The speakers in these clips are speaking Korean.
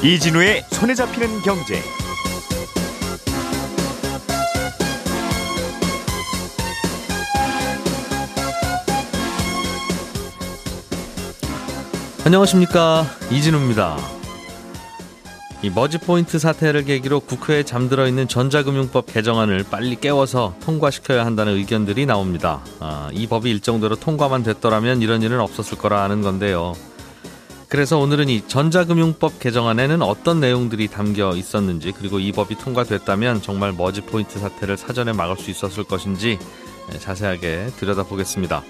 이진우의 손에 잡히는 경제. 안녕하십니까 이진우입니다. 이 머지 포인트 사태를 계기로 국회에 잠들어 있는 전자금융법 개정안을 빨리 깨워서 통과시켜야 한다는 의견들이 나옵니다. 아, 이 법이 일정대로 통과만 됐더라면 이런 일은 없었을 거라 하는 건데요. 그래서 오늘은 이 전자금융법 개정안에는 어떤 내용들이 담겨 있었는지 그리고 이 법이 통과됐다면 정말 머지 포인트 사태를 사전에 막을 수 있었을 것인지 자세하게 들여다보겠습니다.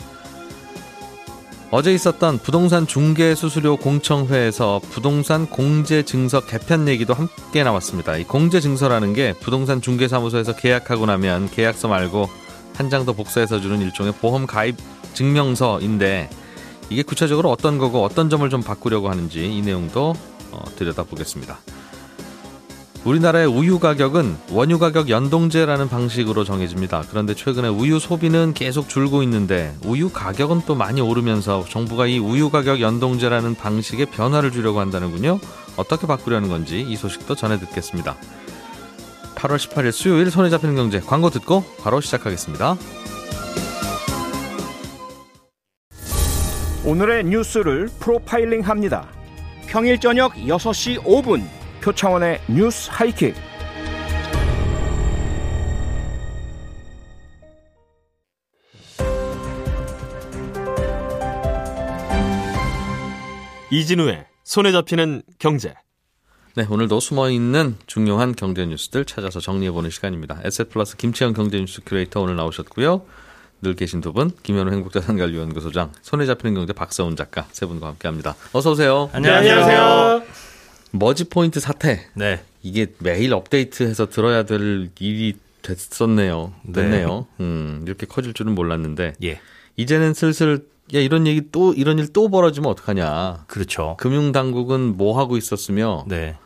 어제 있었던 부동산 중개 수수료 공청회에서 부동산 공제 증서 개편 얘기도 함께 나왔습니다. 이 공제 증서라는 게 부동산 중개 사무소에서 계약하고 나면 계약서 말고 한 장 더 복사해서 주는 일종의 보험 가입 증명서인데 이게 구체적으로 어떤 거고 어떤 점을 좀 바꾸려고 하는지 이 내용도 어, 들여다보겠습니다. 우리나라의 우유 가격은 원유 가격 연동제라는 방식으로 정해집니다. 그런데 최근에 우유 소비는 계속 줄고 있는데 우유 가격은 또 많이 오르면서 정부가 이 우유 가격 연동제라는 방식에 변화를 주려고 한다는군요. 어떻게 바꾸려는 건지 이 소식도 전해 듣겠습니다. 8월 18일 수요일 손에 잡히는 경제 광고 듣고 바로 시작하겠습니다. 오늘의 뉴스를 프로파일링 합니다. 평일 저녁 6시 5분 표창원의 뉴스 하이킥. 이진우의 손에 잡히는 경제. 네, 오늘도 숨어 있는 중요한 경제 뉴스들 찾아서 정리해 보는 시간입니다. 에셋 플러스 김치영 경제 뉴스 큐레이터 오늘 나오셨고요. 늘 계신 두 분, 김현우 행복자산관리연구소장, 손에 잡히는 경제 박서훈 작가 세 분과 함께합니다. 어서 오세요. 안녕하세요. 머지 포인트 사태. 네. 이게 매일 업데이트해서 들어야 될 일이 됐었네요. 됐네요. 네. 음, 이렇게 커질 줄은 몰랐는데. 예. 이제는 슬슬 야 이런 얘기 또 이런 일 또 벌어지면 어떡하냐. 그렇죠. 금융 당국은 뭐 하고 있었으며 네.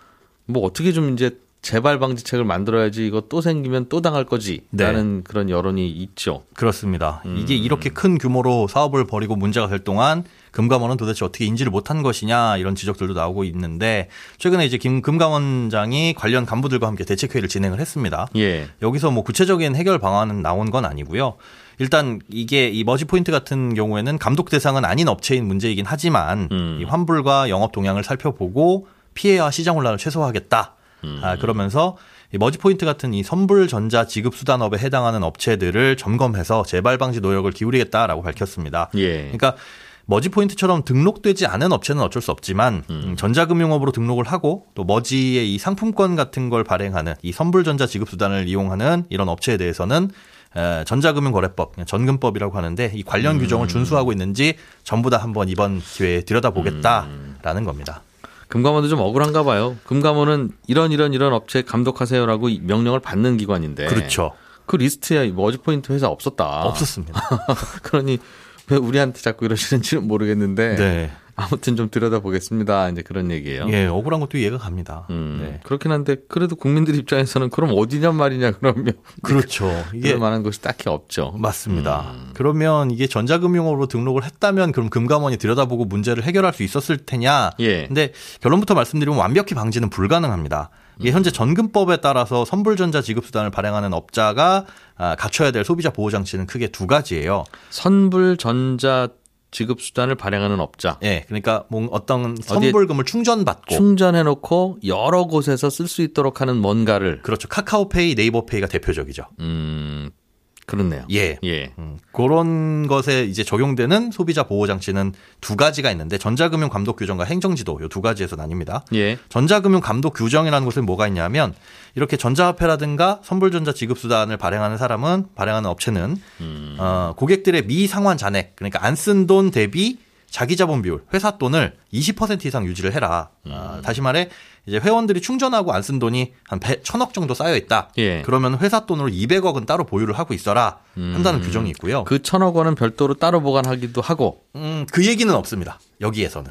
뭐 어떻게 좀 이제 재발 방지책을 만들어야지 이거 또 생기면 또 당할 거지라는 네. 그런 여론이 있죠. 그렇습니다. 음. 이게 이렇게 큰 규모로 사업을 벌이고 문제가 될 동안 금감원은 도대체 어떻게 인지를 못한 것이냐 이런 지적들도 나오고 있는데 최근에 이제 김 금감원장이 관련 간부들과 함께 대책회의를 진행을 했습니다. 예. 여기서 뭐 구체적인 해결 방안은 나온 건 아니고요. 일단 이게 이 머지 포인트 같은 경우에는 감독 대상은 아닌 업체인 문제이긴 하지만 음. 이 환불과 영업 동향을 살펴보고 피해와 시장 혼란을 최소화하겠다. 음. 아, 그러면서 이 머지 포인트 같은 이 선불 전자 지급 수단업에 해당하는 업체들을 점검해서 재발 방지 노력을 기울이겠다라고 밝혔습니다. 예. 그러니까 머지 포인트처럼 등록되지 않은 업체는 어쩔 수 없지만 음. 전자금융업으로 등록을 하고 또 머지의 이 상품권 같은 걸 발행하는 이 선불 전자 지급 수단을 이용하는 이런 업체에 대해서는 전자금융거래법, 전금법이라고 하는데 이 관련 음. 규정을 준수하고 있는지 전부 다 한번 이번 기회에 들여다보겠다라는 음. 겁니다. 금감원도 좀 억울한가 봐요. 금감원은 이런 이런 이런 업체 감독하세요라고 명령을 받는 기관인데. 그렇죠. 그 리스트에 머지포인트 회사 없었다. 없었습니다. 그러니 왜 우리한테 자꾸 이러시는지는 모르겠는데. 네. 아무튼 좀 들여다보겠습니다. 이제 그런 얘기예요. 예, 억울한 것도 이해가 갑니다. 음, 네. 그렇긴 한데 그래도 국민들 입장에서는 그럼 어디냐 말이냐 그러면 그렇죠. 이게 만한 것이 딱히 없죠. 맞습니다. 음. 그러면 이게 전자금융으로 등록을 했다면 그럼 금감원이 들여다보고 문제를 해결할 수 있었을 테냐? 예. 근데 결론부터 말씀드리면 완벽히 방지는 불가능합니다. 이게 현재 전금법에 따라서 선불전자 지급수단을 발행하는 업자가 아, 갖춰야 될 소비자 보호 장치는 크게 두 가지예요. 선불전자 지급 수단을 발행하는 업자. 예. 네, 그러니까 뭐 어떤 선불금을 충전받고 충전해 놓고 여러 곳에서 쓸 수 있도록 하는 뭔가를 그렇죠. 카카오페이, 네이버페이가 대표적이죠. 음. 그렇네요. 예. 예. 음, 그런 것에 이제 적용되는 소비자 보호 장치는 두 가지가 있는데 전자금융 감독 규정과 행정지도 이두 가지에서 나뉩니다. 예. 전자금융 감독 규정이라는 것은 뭐가 있냐면 이렇게 전자화폐라든가 선불전자 지급 수단을 발행하는 사람은 발행하는 업체는 음. 어, 고객들의 미상환 잔액 그러니까 안 쓴 돈 대비 자기 자본 비율, 회사 돈을 20% 이상 유지를 해라. 음. 아, 다시 말해 이제 회원들이 충전하고 안 쓴 돈이 한 100, 1000억 정도 쌓여 있다. 예. 그러면 회사 돈으로 200억은 따로 보유를 하고 있어라 한다는 음. 규정이 있고요. 그 1000억 원은 별도로 따로 보관하기도 하고. 음, 그 얘기는 없습니다. 여기에서는.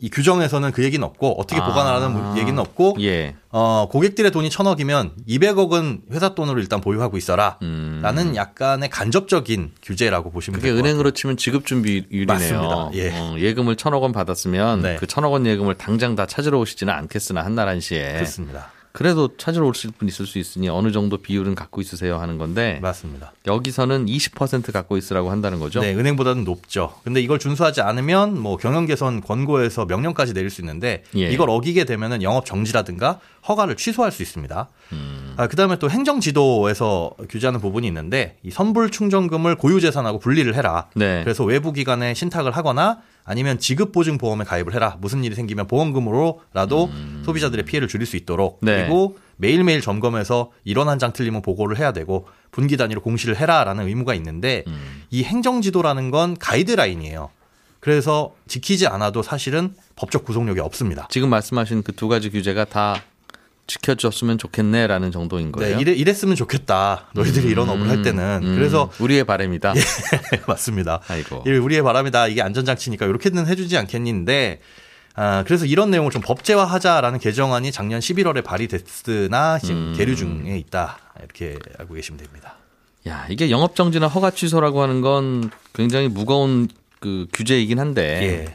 이 규정에서는 그 얘기는 없고 어떻게 아. 보관하라는 얘기는 없고 예. 어, 고객들의 돈이 천억이면 200억은 회사 돈으로 일단 보유하고 있어라. 음. 라는 약간의 간접적인 규제라고 보시면 그게 될것 같아요. 은행으로 치면 지급 준비율이네요. 맞습니다. 예. 어, 예금을 천억 원 받았으면 네. 그 천억 원 예금을 당장 다 찾으러 오시지는 않겠으나 한날 한시에 그렇습니다. 그래도 찾으러 오실 분 있을 수 있으니 어느 정도 비율은 갖고 있으세요 하는 건데 맞습니다. 여기서는 20% 갖고 있으라고 한다는 거죠. 네, 은행보다는 높죠. 근데 이걸 준수하지 않으면 뭐 경영 개선 권고에서 명령까지 내릴 수 있는데 예. 이걸 어기게 되면은 영업 정지라든가 허가를 취소할 수 있습니다. 음. 아, 그다음에 또 행정 지도에서 규제하는 부분이 있는데 이 선불 충전금을 고유 재산하고 분리를 해라. 네. 그래서 외부 기관에 신탁을 하거나 아니면 지급 보증 보험에 가입을 해라. 무슨 일이 생기면 보험금으로라도 소비자들의 피해를 줄일 수 있도록 음. 네. 그리고 매일매일 점검해서 이런 한 장 틀리면 보고를 해야 되고 분기 단위로 공시를 해라라는 의무가 있는데 음. 이 행정 지도라는 건 가이드라인이에요. 그래서 지키지 않아도 사실은 법적 구속력이 없습니다. 지금 말씀하신 그 두 가지 규제가 다 지켜줬으면 좋겠네라는 정도인 거예요. 네, 이래, 이랬으면 좋겠다. 너희들이 이런 업을 할 때는. 음, 그래서 우리의 바람이다. 맞습니다. 아이고. 이 우리의 바람이다. 이게 안전장치니까 이렇게는 해주지 않겠는데, 아, 그래서 이런 내용을 좀 법제화하자라는 개정안이 작년 11월에 발의됐으나 지금 음. 계류 중에 있다. 이렇게 알고 계시면 됩니다. 야, 이게 영업 정지나 허가 취소라고 하는 건 굉장히 무거운 그 규제이긴 한데 예.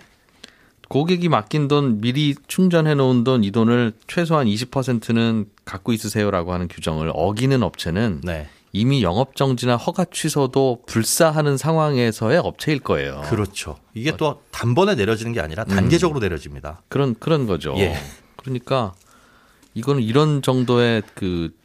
고객이 맡긴 돈 미리 충전해 놓은 돈 이 돈을 최소한 20%는 갖고 있으세요라고 하는 규정을 어기는 업체는 네. 이미 영업 정지나 허가 취소도 불사하는 상황에서의 업체일 거예요. 그렇죠. 이게 또 단번에 내려지는 게 아니라 단계적으로 내려집니다. 그런 그런 거죠. 예. 그러니까 이거는 이런 정도의 그, 그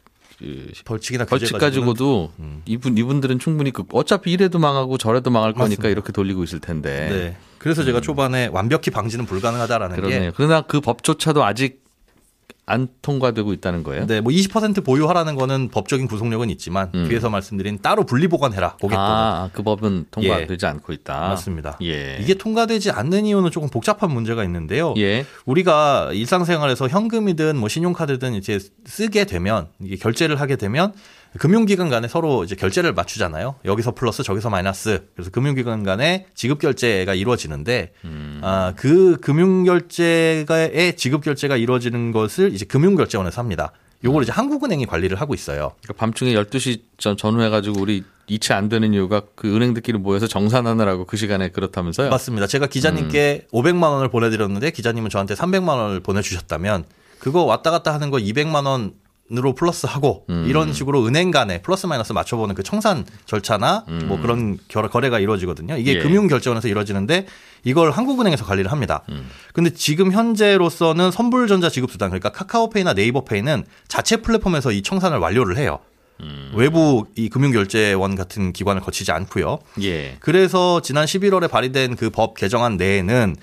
벌칙이나 벌칙 가지고도 음. 이분 이분들은 충분히 그 어차피 이래도 망하고 저래도 망할 거니까 맞습니다. 이렇게 돌리고 있을 텐데. 네. 그래서 제가 초반에 완벽히 방지는 불가능하다라는 음. 그러네요. 게 그러나 그 법조차도 아직 안 통과되고 있다는 거예요. 네, 뭐 20% 보유하라는 거는 법적인 구속력은 있지만 음. 뒤에서 말씀드린 따로 분리 보관해라 고객 돈을. 아, 그 법은 통과되지 않고 있다. 맞습니다. 예. 이게 통과되지 않는 이유는 조금 복잡한 문제가 있는데요. 예. 우리가 일상생활에서 현금이든 뭐 신용카드든 이제 쓰게 되면 이게 결제를 하게 되면 금융기관 간에 서로 이제 결제를 맞추잖아요. 여기서 플러스 저기서 마이너스. 그래서 금융기관 간에 지급 결제가 이루어지는데 음. 아, 그 금융 결제가의 지급 결제가 이루어지는 것을 이제 금융 결제원에서 합니다. 요걸 이제 한국은행이 관리를 하고 있어요. 그러니까 밤중에 12시 전 전후해 가지고 우리 이체 안 되는 이유가 그 은행들끼리 모여서 정산하느라고 그 시간에 그렇다면서요? 맞습니다. 제가 기자님께 500만 원을 보내 드렸는데 기자님은 저한테 300만 원을 보내 주셨다면 그거 왔다 갔다 하는 거 200만 원 으로 플러스하고 음. 이런 식으로 은행 간에 플러스 마이너스 맞춰보는 그 청산 절차나 뭐 그런 결- 거래가 이루어지거든요. 이게 음. 예. 금융결제원에서 이루어지는데 이걸 한국은행에서 관리를 합니다. 음. 근데 지금 현재로서는 선불전자 지급수단 그러니까 카카오페이나 네이버페이는 자체 플랫폼에서 이 청산을 완료를 해요. 음. 외부 이 금융결제원 같은 기관을 거치지 않고요. 예. 그래서 지난 11월에 발의된 그 법 개정안 내에는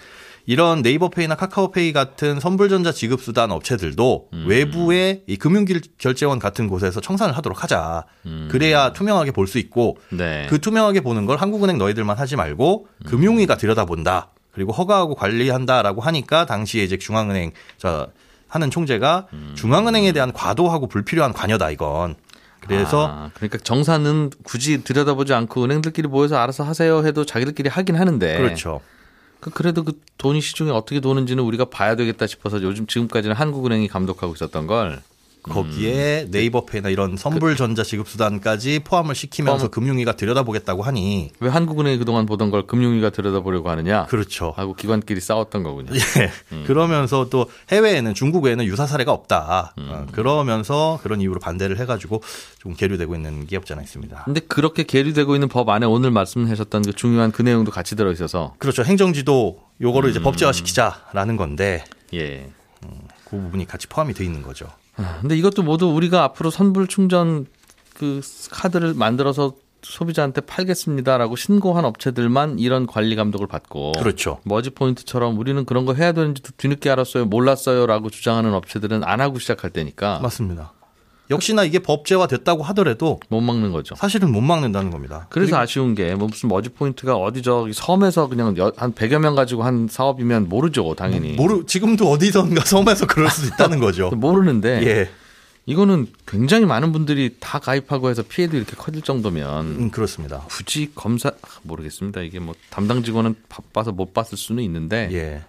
이런 네이버페이나 카카오페이 같은 선불전자 지급 수단 업체들도 음. 외부의 이 금융 결제원 같은 곳에서 청산을 하도록 하자. 그래야 투명하게 볼 수 있고 음. 네. 그 투명하게 보는 걸 한국은행 너희들만 하지 말고 금융위가 들여다본다. 그리고 허가하고 관리한다라고 하니까 당시에 이제 중앙은행 저 하는 총재가 음. 중앙은행에 대한 과도하고 불필요한 관여다 이건. 그래서 아, 그러니까 정산은 굳이 들여다보지 않고 은행들끼리 모여서 알아서 하세요 해도 자기들끼리 하긴 하는데 그렇죠. 그 그래도 그 돈이 시중에 어떻게 도는지는 우리가 봐야 되겠다 싶어서 요즘 지금까지는 한국은행이 감독하고 있었던 걸 거기에 네이버 페이나 이런 선불 전자 지급 수단까지 포함을 시키면서 포함- 금융위가 들여다보겠다고 하니 왜 한국은행이 그동안 보던 걸 금융위가 들여다보려고 하느냐 그렇죠. 하고 기관끼리 싸웠던 거군요. 예. 그러면서 또 해외에는 중국 외에는 유사 사례가 없다. 어, 그러면서 그런 이유로 반대를 해가지고 좀 계류되고 있는 게 없지 않아 있습니다. 근데 그렇게 계류되고 있는 법 안에 오늘 말씀하셨던 그 중요한 그 내용도 같이 들어 있어서 그렇죠. 행정지도 요거를 이제 법제화시키자라는 건데 예. 그 부분이 같이 포함이 돼 있는 거죠. 아, 근데 이것도 모두 우리가 앞으로 선불 충전 그 카드를 만들어서 소비자한테 팔겠습니다라고 신고한 업체들만 이런 관리 감독을 받고 그렇죠. 머지 포인트처럼 우리는 그런 거 해야 되는지도 뒤늦게 알았어요, 몰랐어요라고 주장하는 업체들은 안 하고 시작할 때니까 맞습니다. 역시나 이게 법제화 됐다고 하더라도 못 막는 거죠. 사실은 못 막는다는 겁니다. 그래서 아쉬운 게뭐 무슨 머지 포인트가 어디 저기 섬에서 그냥 여- 한 100여 명 가지고 한 사업이면 모르죠, 당연히. 모르 지금도 어디선가 섬에서 그럴 수도 있다는 거죠. 모르는데 예, 이거는 굉장히 많은 분들이 다 가입하고 해서 피해도 이렇게 커질 정도면 음, 그렇습니다. 굳이 검사 아, 모르겠습니다. 이게 뭐 담당 직원은 바빠서 못 봤을 수는 있는데 예,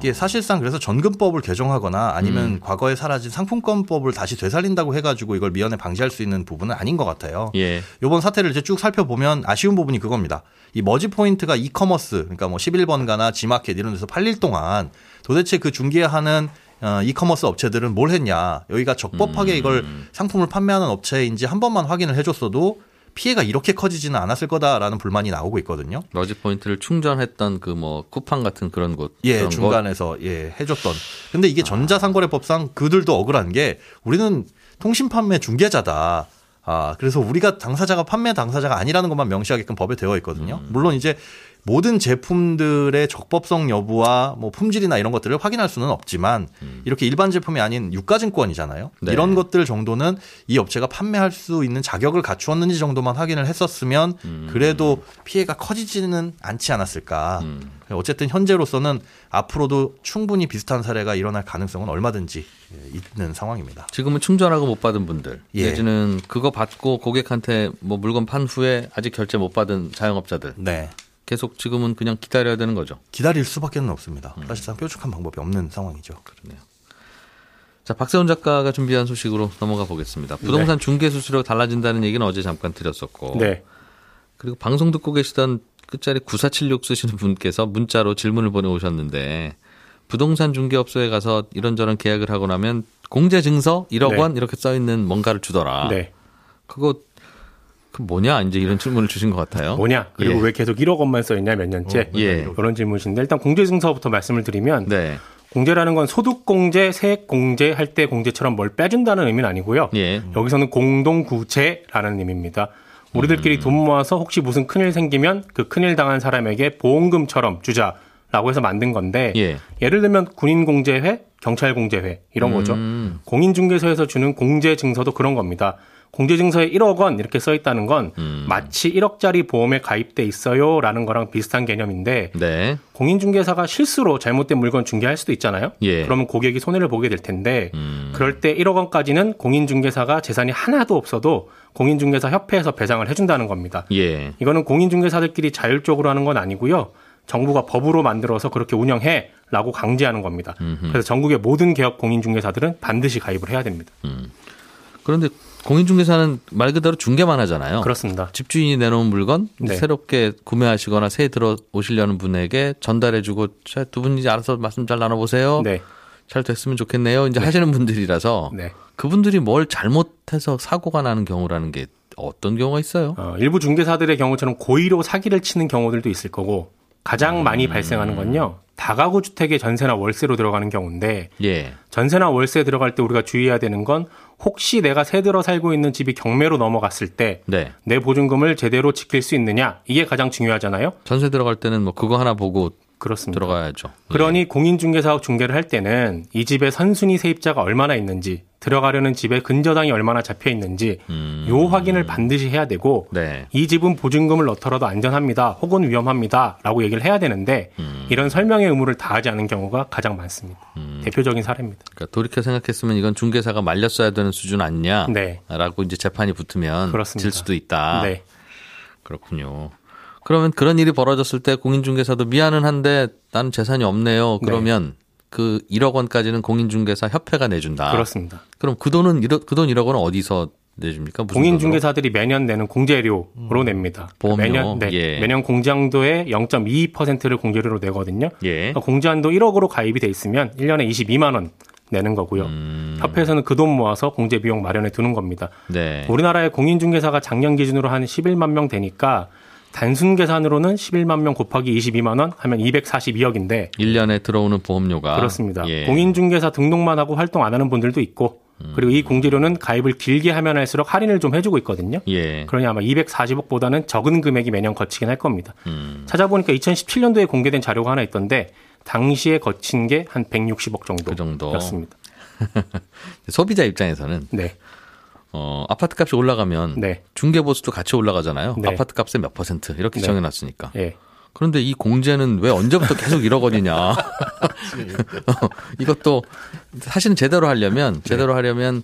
이게 사실상 그래서 전금법을 개정하거나 아니면 음. 과거에 사라진 상품권법을 다시 되살린다고 해가지고 이걸 미연에 방지할 수 있는 부분은 아닌 것 같아요. 예. 이번 사태를 이제 쭉 살펴보면 아쉬운 부분이 그겁니다. 이 머지 포인트가 이커머스, 그러니까 뭐 11번가나 지마켓 이런 데서 팔릴 동안 도대체 그 중개하는 어, 이커머스 업체들은 뭘 했냐. 여기가 적법하게 이걸 상품을 판매하는 업체인지 한 번만 확인을 해줬어도 피해가 이렇게 커지지는 않았을 거다라는 불만이 나오고 있거든요. 머지 포인트를 충전했던 그 뭐 쿠팡 같은 그런 곳. 예, 그런 곳. 중간에서 예, 해줬던. 근데 이게 전자상거래법상 그들도 억울한 게 우리는 통신 판매 중개자다. 아, 그래서 우리가 당사자가 판매 당사자가 아니라는 것만 명시하게끔 법에 되어 있거든요. 음. 물론 이제 모든 제품들의 적법성 여부와 뭐 품질이나 이런 것들을 확인할 수는 없지만 이렇게 일반 제품이 아닌 유가증권이잖아요. 음. 네. 이런 것들 정도는 이 업체가 판매할 수 있는 자격을 갖추었는지 정도만 확인을 했었으면 음. 그래도 피해가 커지지는 않지 않았을까. 음. 어쨌든 현재로서는 앞으로도 충분히 비슷한 사례가 일어날 가능성은 얼마든지 예, 있는 상황입니다. 지금은 충전하고 못 받은 분들 예. 내지는 그거 받고 고객한테 뭐 물건 판 후에 아직 결제 못 받은 자영업자들 네. 계속 지금은 그냥 기다려야 되는 거죠. 기다릴 수밖에 는 없습니다. 음. 사실상 뾰족한 방법이 없는 상황이죠. 자 박세훈 작가가 준비한 소식으로 넘어가 보겠습니다. 부동산 중개 수수료 달라진다는 얘기는 어제 잠깐 드렸었고 네. 그리고 방송 듣고 계시던 끝자리 9476 쓰시는 분께서 문자로 질문을 보내오셨는데 부동산 중개업소에 가서 이런저런 계약을 하고 나면 공제 증서 1억 네. 원 이렇게 써 있는 뭔가를 주더라. 네. 그거 그 뭐냐 이제 이런 질문을 주신 것 같아요. 뭐냐? 그리고 예. 왜 계속 1억 원만 써 있냐 몇 년째? 예. 그런 질문이신데 일단 공제증서부터 말씀을 드리면 네. 공제라는 건 소득 공제, 세액 공제 할 때 공제처럼 뭘 빼준다는 의미는 아니고요. 예. 여기서는 공동구제라는 의미입니다. 우리들끼리 음. 돈 모아서 혹시 무슨 큰일 생기면 그 큰일 당한 사람에게 보험금처럼 주자 라고 해서 만든 건데 예. 예를 들면 군인공제회, 경찰공제회 이런 거죠. 음. 공인중개소에서 주는 공제증서도 그런 겁니다. 공제증서에 1억 원 이렇게 써 있다는 건 음. 마치 1억짜리 보험에 가입돼 있어요라는 거랑 비슷한 개념인데 네. 공인중개사가 실수로 잘못된 물건 중개할 수도 있잖아요. 예. 그러면 고객이 손해를 보게 될 텐데 음. 그럴 때 1억 원까지는 공인중개사가 재산이 하나도 없어도 공인중개사 협회에서 배상을 해준다는 겁니다. 예. 이거는 공인중개사들끼리 자율적으로 하는 건 아니고요. 정부가 법으로 만들어서 그렇게 운영해라고 강제하는 겁니다. 그래서 전국의 모든 개업 공인중개사들은 반드시 가입을 해야 됩니다. 그런데 공인중개사는 말 그대로 중개만 하잖아요. 그렇습니다. 집주인이 내놓은 물건 네. 새롭게 구매하시거나 새 들어오시려는 분에게 전달해주고 자, 두 분이 알아서 말씀 잘 나눠보세요. 네, 잘 됐으면 좋겠네요. 이제 하시는 분들이라서 네. 그분들이 뭘 잘못해서 사고가 나는 경우라는 게 어떤 경우가 있어요? 어, 일부 중개사들의 경우처럼 고의로 사기를 치는 경우들도 있을 거고 가장 많이 발생하는 건요. 다가구 주택의 전세나 월세로 들어가는 경우인데 예. 전세나 월세 들어갈 때 우리가 주의해야 되는 건 혹시 내가 새 들어 살고 있는 집이 경매로 넘어갔을 때내 네. 보증금을 제대로 지킬 수 있느냐 이게 가장 중요하잖아요. 전세 들어갈 때는 뭐 그거 하나 보고 그렇습니다. 들어가야죠. 그러니 공인중개사업 중개를 할 때는 이 집에 선순위 세입자가 얼마나 있는지 들어가려는 집에 근저당이 얼마나 잡혀 있는지 요 확인을 반드시 해야 되고 네. 이 집은 보증금을 넣더라도 안전합니다 혹은 위험합니다라고 얘기를 해야 되는데 이런 설명의 의무를 다하지 않은 경우가 가장 많습니다. 대표적인 사례입니다. 그러니까 돌이켜 생각했으면 이건 중개사가 말렸어야 되는 수준 아니냐? 네. 라고 이제 재판이 붙으면 그렇습니다. 질 수도 있다. 네. 그렇군요. 그러면 그런 일이 벌어졌을 때 공인중개사도 미안은 한데 나는 재산이 없네요. 그러면 그 1억 원까지는 공인중개사 협회가 내준다. 그렇습니다. 그럼 그 돈은 그돈 1억 원은 어디서 내줍니까? 무슨 돈으로? 공인중개사들이 매년 내는 공제료로 냅니다. 보험료. 매년 네, 예. 매년 공제한도의 0.22%를 공제료로 내거든요. 예. 그러니까 공제한도 1억으로 가입이 돼 있으면 1년에 22만 원 내는 거고요. 음. 협회에서는 그 돈 모아서 공제 비용 마련해 두는 겁니다. 네. 우리나라의 공인중개사가 작년 기준으로 한 11만 명 되니까 단순 계산으로는 11만 명 곱하기 22만 원 하면 242억인데 1년에 들어오는 보험료가 그렇습니다. 예. 공인중개사 등록만 하고 활동 안 하는 분들도 있고 그리고 이 공제료는 가입을 길게 하면 할수록 할인을 좀 해주고 있거든요. 예. 그러니 아마 240억보다는 적은 금액이 매년 거치긴 할 겁니다. 음. 찾아보니까 2017년도에 공개된 자료가 하나 있던데 당시에 거친 게 한 160억 정도. 그 정도. 였습니다. 소비자 입장에서는 네. 어, 아파트 값이 올라가면 네. 중개 보수도 같이 올라가잖아요. 네. 아파트 값의 몇 퍼센트 이렇게 네. 정해놨으니까. 예. 그런데 이 공제는 왜 언제부터 계속 1억 원이냐. 어, 이것도 사실은 제대로 하려면 네. 제대로 하려면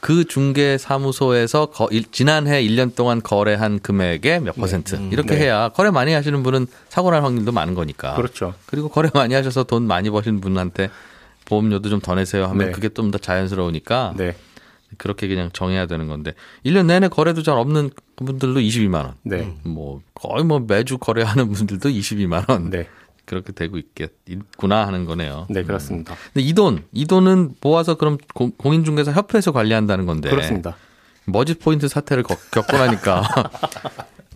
그 중개 사무소에서 거, 일, 지난해 1년 동안 거래한 금액의 몇 퍼센트 이렇게 네. 해야 거래 많이 하시는 분은 사고 날 확률도 많은 거니까. 그렇죠. 그리고 거래 많이 하셔서 돈 많이 버신 분한테 보험료도 좀 더 내세요 하면 네. 그게 좀 더 자연스러우니까 네. 그렇게 그냥 정해야 되는 건데 1년 내내 거래도 잘 없는 분들도 22만 원. 네. 뭐 거의 뭐 매주 거래하는 분들도 22만 원. 네. 그렇게 되고 있겠 있구나 하는 거네요. 네, 그렇습니다. 근데 이 돈, 이 돈은 모아서 그럼 공- 공인중개사 협회에서 관리한다는 건데. 그렇습니다. 머지 포인트 사태를 겪- 겪고 나니까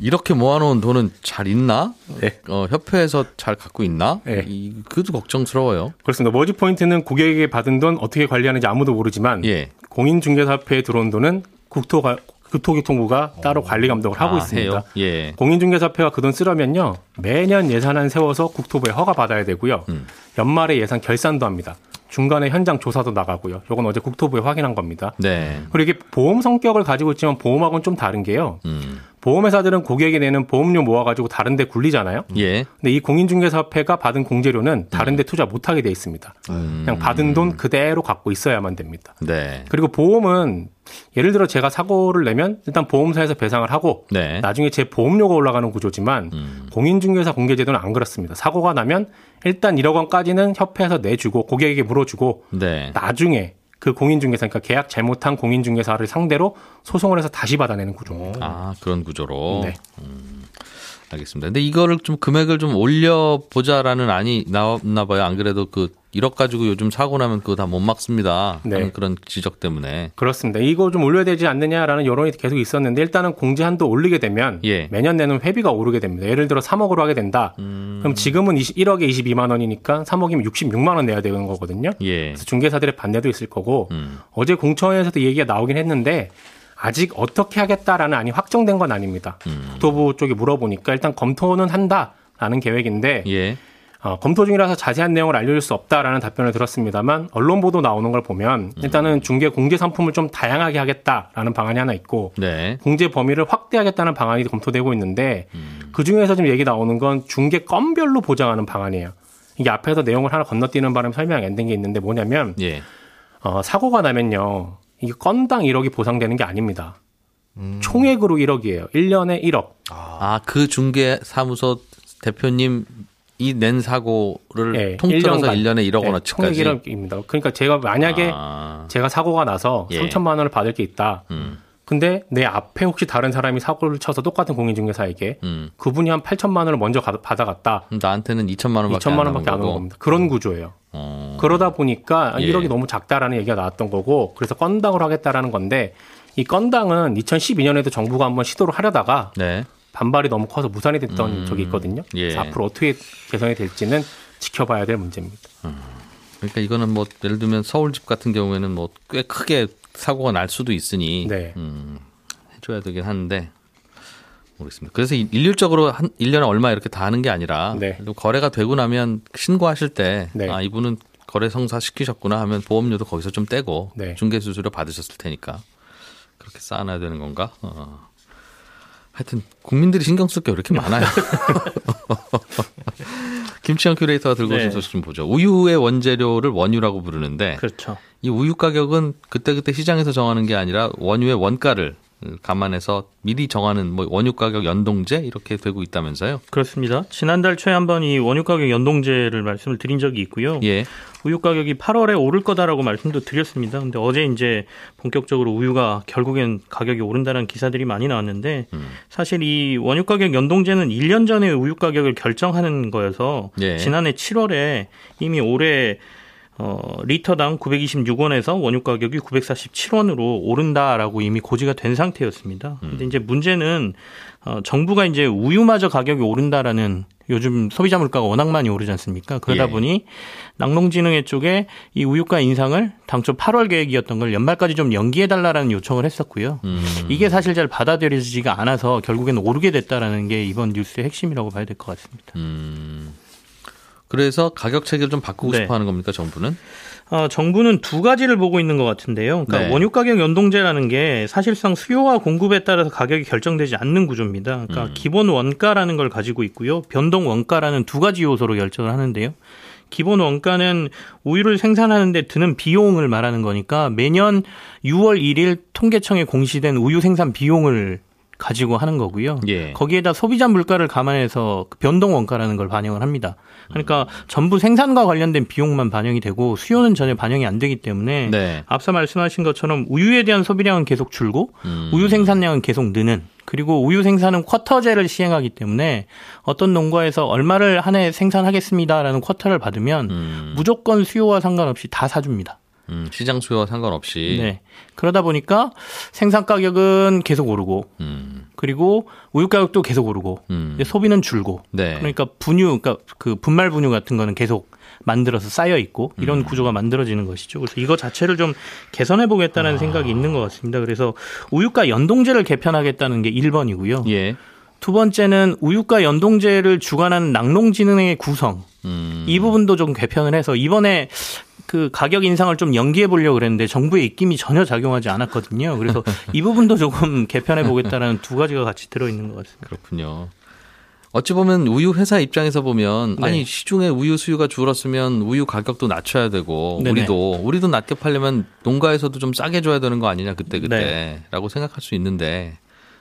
이렇게 모아놓은 돈은 잘 있나? 네. 어, 협회에서 잘 갖고 있나? 네. 이, 그것도 걱정스러워요. 그렇습니다. 머지 포인트는 고객에게 받은 돈 어떻게 관리하는지 아무도 모르지만 예. 공인중개사협회에 들어온 돈은 국토가 국토교통부가 따로 관리 감독을 하고 아, 있습니다. 예. 공인중개사협회가 그 돈 쓰려면요 매년 예산안 세워서 국토부에 허가 받아야 되고요. 음. 연말에 예산 결산도 합니다. 중간에 현장 조사도 나가고요. 요건 어제 국토부에 확인한 겁니다. 네. 그리고 이게 보험 성격을 가지고 있지만 보험하고는 좀 다른 게요. 음. 보험회사들은 고객이 내는 보험료 모아가지고 다른데 굴리잖아요. 예. 근데 이 공인중개사협회가 받은 공제료는 다른데 투자 못하게 돼 있습니다. 음. 그냥 받은 돈 그대로 갖고 있어야만 됩니다. 네. 그리고 보험은 예를 들어 제가 사고를 내면 일단 보험사에서 배상을 하고 네. 나중에 제 보험료가 올라가는 구조지만 음. 공인중개사 공개제도는 안 그렇습니다. 사고가 나면 일단 1억 원까지는 협회에서 내주고 고객에게 물어주고 네. 나중에 그 공인중개사 그러니까 계약 잘못한 공인중개사를 상대로 소송을 해서 다시 받아내는 구조입니다. 아, 그런 구조로. 네. 알겠습니다. 근데 이거를 좀 금액을 좀 올려보자라는 안이 나왔나 봐요. 안 그래도 그 1억 가지고 요즘 사고 나면 그거 다 못 막습니다. 네. 그런 지적 때문에. 그렇습니다. 이거 좀 올려야 되지 않느냐라는 여론이 계속 있었는데 일단은 공제 한도 올리게 되면 예. 매년 내는 회비가 오르게 됩니다. 예를 들어 3억으로 하게 된다. 음. 그럼 지금은 20, 1억에 22만 원이니까 3억이면 66만 원 내야 되는 거거든요. 예. 그래서 중개사들의 반대도 있을 거고 음. 어제 공청회에서도 얘기가 나오긴 했는데 아직 어떻게 하겠다라는 안이 확정된 건 아닙니다. 음. 국토부 쪽에 물어보니까 일단 검토는 한다라는 계획인데 예. 어, 검토 중이라서 자세한 내용을 알려줄 수 없다라는 답변을 들었습니다만 언론 보도 나오는 걸 보면 음. 일단은 중개 공제 상품을 좀 다양하게 하겠다라는 방안이 하나 있고 네. 공제 범위를 확대하겠다는 방안이 검토되고 있는데 음. 그 중에서 지금 얘기 나오는 건 중개 건별로 보장하는 방안이에요. 이게 앞에서 내용을 하나 건너뛰는 바람에 설명이 안 된 게 있는데 뭐냐면 예. 어, 사고가 나면요 이게 건당 1억이 보상되는 게 아닙니다. 총액으로 1억이에요. 1년에 1억. 아, 그 중개 사무소 대표님 이 낸 사고를 예, 통틀어서 1년간. 1년에 1억 네, 원어치까지. 총액 1억입니다. 그러니까 제가 만약에 아, 제가 사고가 나서 예. 3천만 원을 받을 게 있다. 음. 근데 내 앞에 혹시 다른 사람이 사고를 쳐서 똑같은 공인중개사에게 음. 그분이 한 8천만 원을 먼저 가- 받아갔다. 나한테는 2천만 원밖에 2천만 안 원밖에 안 오는. 겁니다. 그런 구조예요. 어. 그러다 보니까 예. 1억이 너무 작다라는 얘기가 나왔던 거고 그래서 건당으로 하겠다라는 건데 이 건당은 2012년에도 정부가 한번 시도를 하려다가 네. 반발이 너무 커서 무산이 됐던 음. 적이 있거든요. 예. 앞으로 어떻게 개선이 될지는 지켜봐야 될 문제입니다. 그러니까 이거는 뭐 예를 들면 서울집 같은 경우에는 뭐 꽤 크게 사고가 날 수도 있으니 네. 음, 해줘야 되긴 하는데 모르겠습니다. 그래서 이- 일률적으로 한 1년에 얼마 이렇게 다 하는 게 아니라 네. 거래가 되고 나면 신고하실 때 네. 아, 이분은 거래 성사 시키셨구나 하면 보험료도 거기서 좀 떼고 네. 중개 수수료 받으셨을 테니까 그렇게 쌓아놔야 되는 건가? 어. 하여튼 국민들이 신경 쓸게왜 이렇게 많아요. 김치형 큐레이터가 들고 오신 네. 소식 좀 보죠. 우유의 원재료를 원유라고 부르는데 그렇죠. 이 우유 가격은 그때그때 시장에서 정하는 게 아니라 원유의 원가를 감안해서 미리 정하는 뭐 원유 가격 연동제 이렇게 되고 있다면서요? 그렇습니다. 지난달 초에 한번 이 원유 가격 연동제를 말씀을 드린 적이 있고요. 예. 우유 가격이 8월에 오를 거다라고 말씀도 드렸습니다. 근데 어제 이제 본격적으로 우유가 결국엔 가격이 오른다는 기사들이 많이 나왔는데 음. 사실 이 원유 가격 연동제는 1년 전에 우유 가격을 결정하는 거여서 예. 지난해 7월에 이미 올해 어, 리터당 926원에서 원유 가격이 947원으로 오른다라고 이미 고지가 된 상태였습니다. 근데 이제 문제는 어, 정부가 이제 우유마저 가격이 오른다라는 요즘 소비자 물가가 워낙 많이 오르지 않습니까? 그러다 예. 보니 낙농진흥회 쪽에 이 우유가 인상을 당초 8월 계획이었던 걸 연말까지 좀 연기해 달라라는 요청을 했었고요. 음. 이게 사실 잘 받아들여지지가 않아서 결국에는 오르게 됐다라는 게 이번 뉴스의 핵심이라고 봐야 될 것 같습니다. 음. 그래서 가격 체계를 좀 바꾸고 네. 싶어 하는 겁니까, 정부는? 어, 정부는 두 가지를 보고 있는 것 같은데요. 그러니까 네. 원유 가격 연동제라는 게 사실상 수요와 공급에 따라서 가격이 결정되지 않는 구조입니다. 그러니까 음. 기본 원가라는 걸 가지고 있고요. 변동 원가라는 두 가지 요소로 결정을 하는데요. 기본 원가는 우유를 생산하는데 드는 비용을 말하는 거니까 매년 6월 1일 통계청에 공시된 우유 생산 비용을 가지고 하는 거고요. 예. 거기에다 소비자 물가를 감안해서 그 변동 원가라는 걸 반영을 합니다. 그러니까 전부 생산과 관련된 비용만 반영이 되고 수요는 전혀 반영이 안 되기 때문에 네. 앞서 말씀하신 것처럼 우유에 대한 소비량은 계속 줄고 음. 우유 생산량은 계속 느는 그리고 우유 생산은 쿼터제를 시행하기 때문에 어떤 농가에서 얼마를 한 해 생산하겠습니다라는 쿼터를 받으면 음. 무조건 수요와 상관없이 다 사줍니다. 음, 시장 수요와 상관없이. 네. 그러다 보니까 생산 가격은 계속 오르고 음, 그리고 우유 가격도 계속 오르고 음. 소비는 줄고 네. 그러니까 분유 그러니까 그 분말 분유 같은 거는 계속 만들어서 쌓여 있고 이런 음. 구조가 만들어지는 것이죠. 그래서 이거 자체를 좀 개선해 아. 보겠다는 생각이 있는 것 같습니다. 그래서 우유가 연동제를 개편하겠다는 게 1번이고요. 예. 두 번째는 우유가 연동제를 주관하는 낙농진흥의 구성 음. 이 부분도 좀 개편을 해서 이번에 그 가격 인상을 좀 연기해 보려고 그랬는데 정부의 입김이 전혀 작용하지 않았거든요. 그래서 이 부분도 조금 개편해 보겠다라는 두 가지가 같이 들어 있는 것 같습니다. 그렇군요. 어찌 보면 우유 회사 입장에서 보면 네. 아니 시중에 우유 수요가 줄었으면 우유 가격도 낮춰야 되고 네네. 우리도 우리도 낮게 팔려면 농가에서도 좀 싸게 줘야 되는 거 아니냐 그때 네. 그때라고 생각할 수 있는데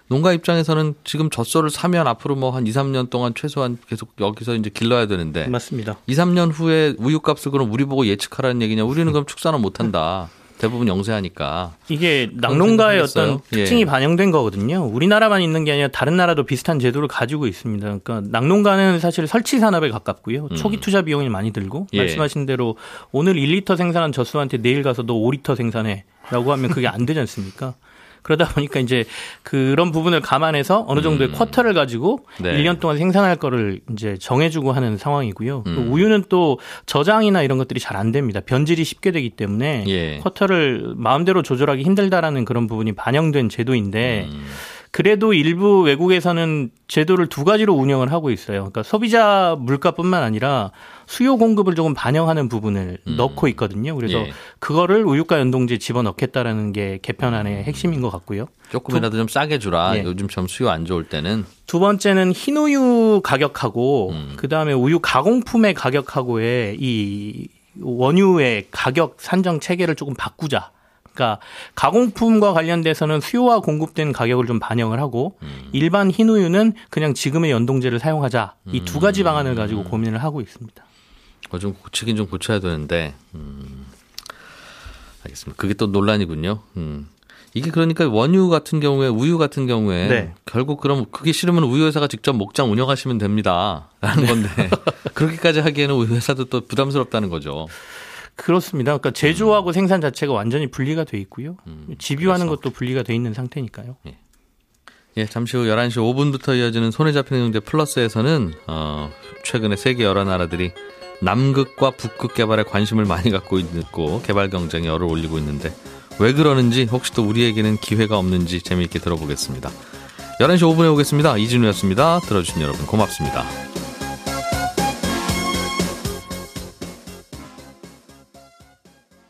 농가 입장에서는 지금 젖소를 사면 앞으로 뭐 한 2, 3년 동안 최소한 계속 여기서 이제 길러야 되는데 맞습니다. 2, 3년 후에 우유값을 그럼 우리 보고 예측하라는 얘기냐? 우리는 그럼 축사는 못 한다. 대부분 영세하니까. 이게 낙농가의 어떤 생각했어요. 특징이 예. 반영된 거거든요. 우리나라만 있는 게 아니라 다른 나라도 비슷한 제도를 가지고 있습니다. 그러니까 낙농가는 사실 설치 산업에 가깝고요. 초기 투자 비용이 많이 들고 음. 예. 말씀하신 대로 오늘 1리터 생산한 젖소한테 내일 가서 너 5리터 생산해라고 하면 그게 안 되지 않습니까? 그러다 보니까 이제 그런 부분을 감안해서 어느 정도의 쿼터를 가지고 음. 네. 1년 동안 생산할 거를 이제 정해주고 하는 상황이고요. 또 음. 우유는 또 저장이나 이런 것들이 잘 안 됩니다. 변질이 쉽게 되기 때문에 예. 쿼터를 마음대로 조절하기 힘들다라는 그런 부분이 반영된 제도인데 음. 그래도 일부 외국에서는 제도를 두 가지로 운영을 하고 있어요. 그러니까 소비자 물가뿐만 아니라 수요 공급을 조금 반영하는 부분을 넣고 있거든요. 그래서 음. 예. 그거를 우유가 연동제 집어넣겠다는 게 개편안의 핵심인 것 같고요. 조금이라도 좀 싸게 주라. 예. 요즘처럼 수요 안 좋을 때는. 두 번째는 흰우유 가격하고 음. 그다음에 우유 가공품의 가격하고의 이 원유의 가격 산정 체계를 조금 바꾸자. 그러니까 가공품과 관련돼서는 수요와 공급된 가격을 좀 반영을 하고 음. 일반 흰우유는 그냥 지금의 연동제를 사용하자. 이 두 가지 방안을 가지고 고민을 하고 있습니다. 그거 좀 고치긴 좀 고쳐야 되는데. 음. 알겠습니다. 그게 또 논란이군요. 음. 이게 그러니까 원유 같은 경우에 우유 같은 경우에 네. 결국 그럼 그게 싫으면 우유 회사가 직접 목장 운영하시면 됩니다라는 건데 그렇게까지 하기에는 우유 회사도 또 부담스럽다는 거죠. 그렇습니다. 그러니까 제조하고 생산 자체가 완전히 분리가 돼 있고요. 음, 집유하는 그래서. 것도 분리가 돼 있는 상태니까요. 예, 잠시 후 11시 5분부터 이어지는 손에 잡히는 경제 플러스에서는 어, 최근에 세계 여러 나라들이 남극과 북극 개발에 관심을 많이 갖고 있고 개발 경쟁에 열을 올리고 있는데 왜 그러는지 혹시 또 우리에게는 기회가 없는지 재미있게 들어보겠습니다. 11시 5분에 오겠습니다. 이진우였습니다. 들어주신 여러분 고맙습니다.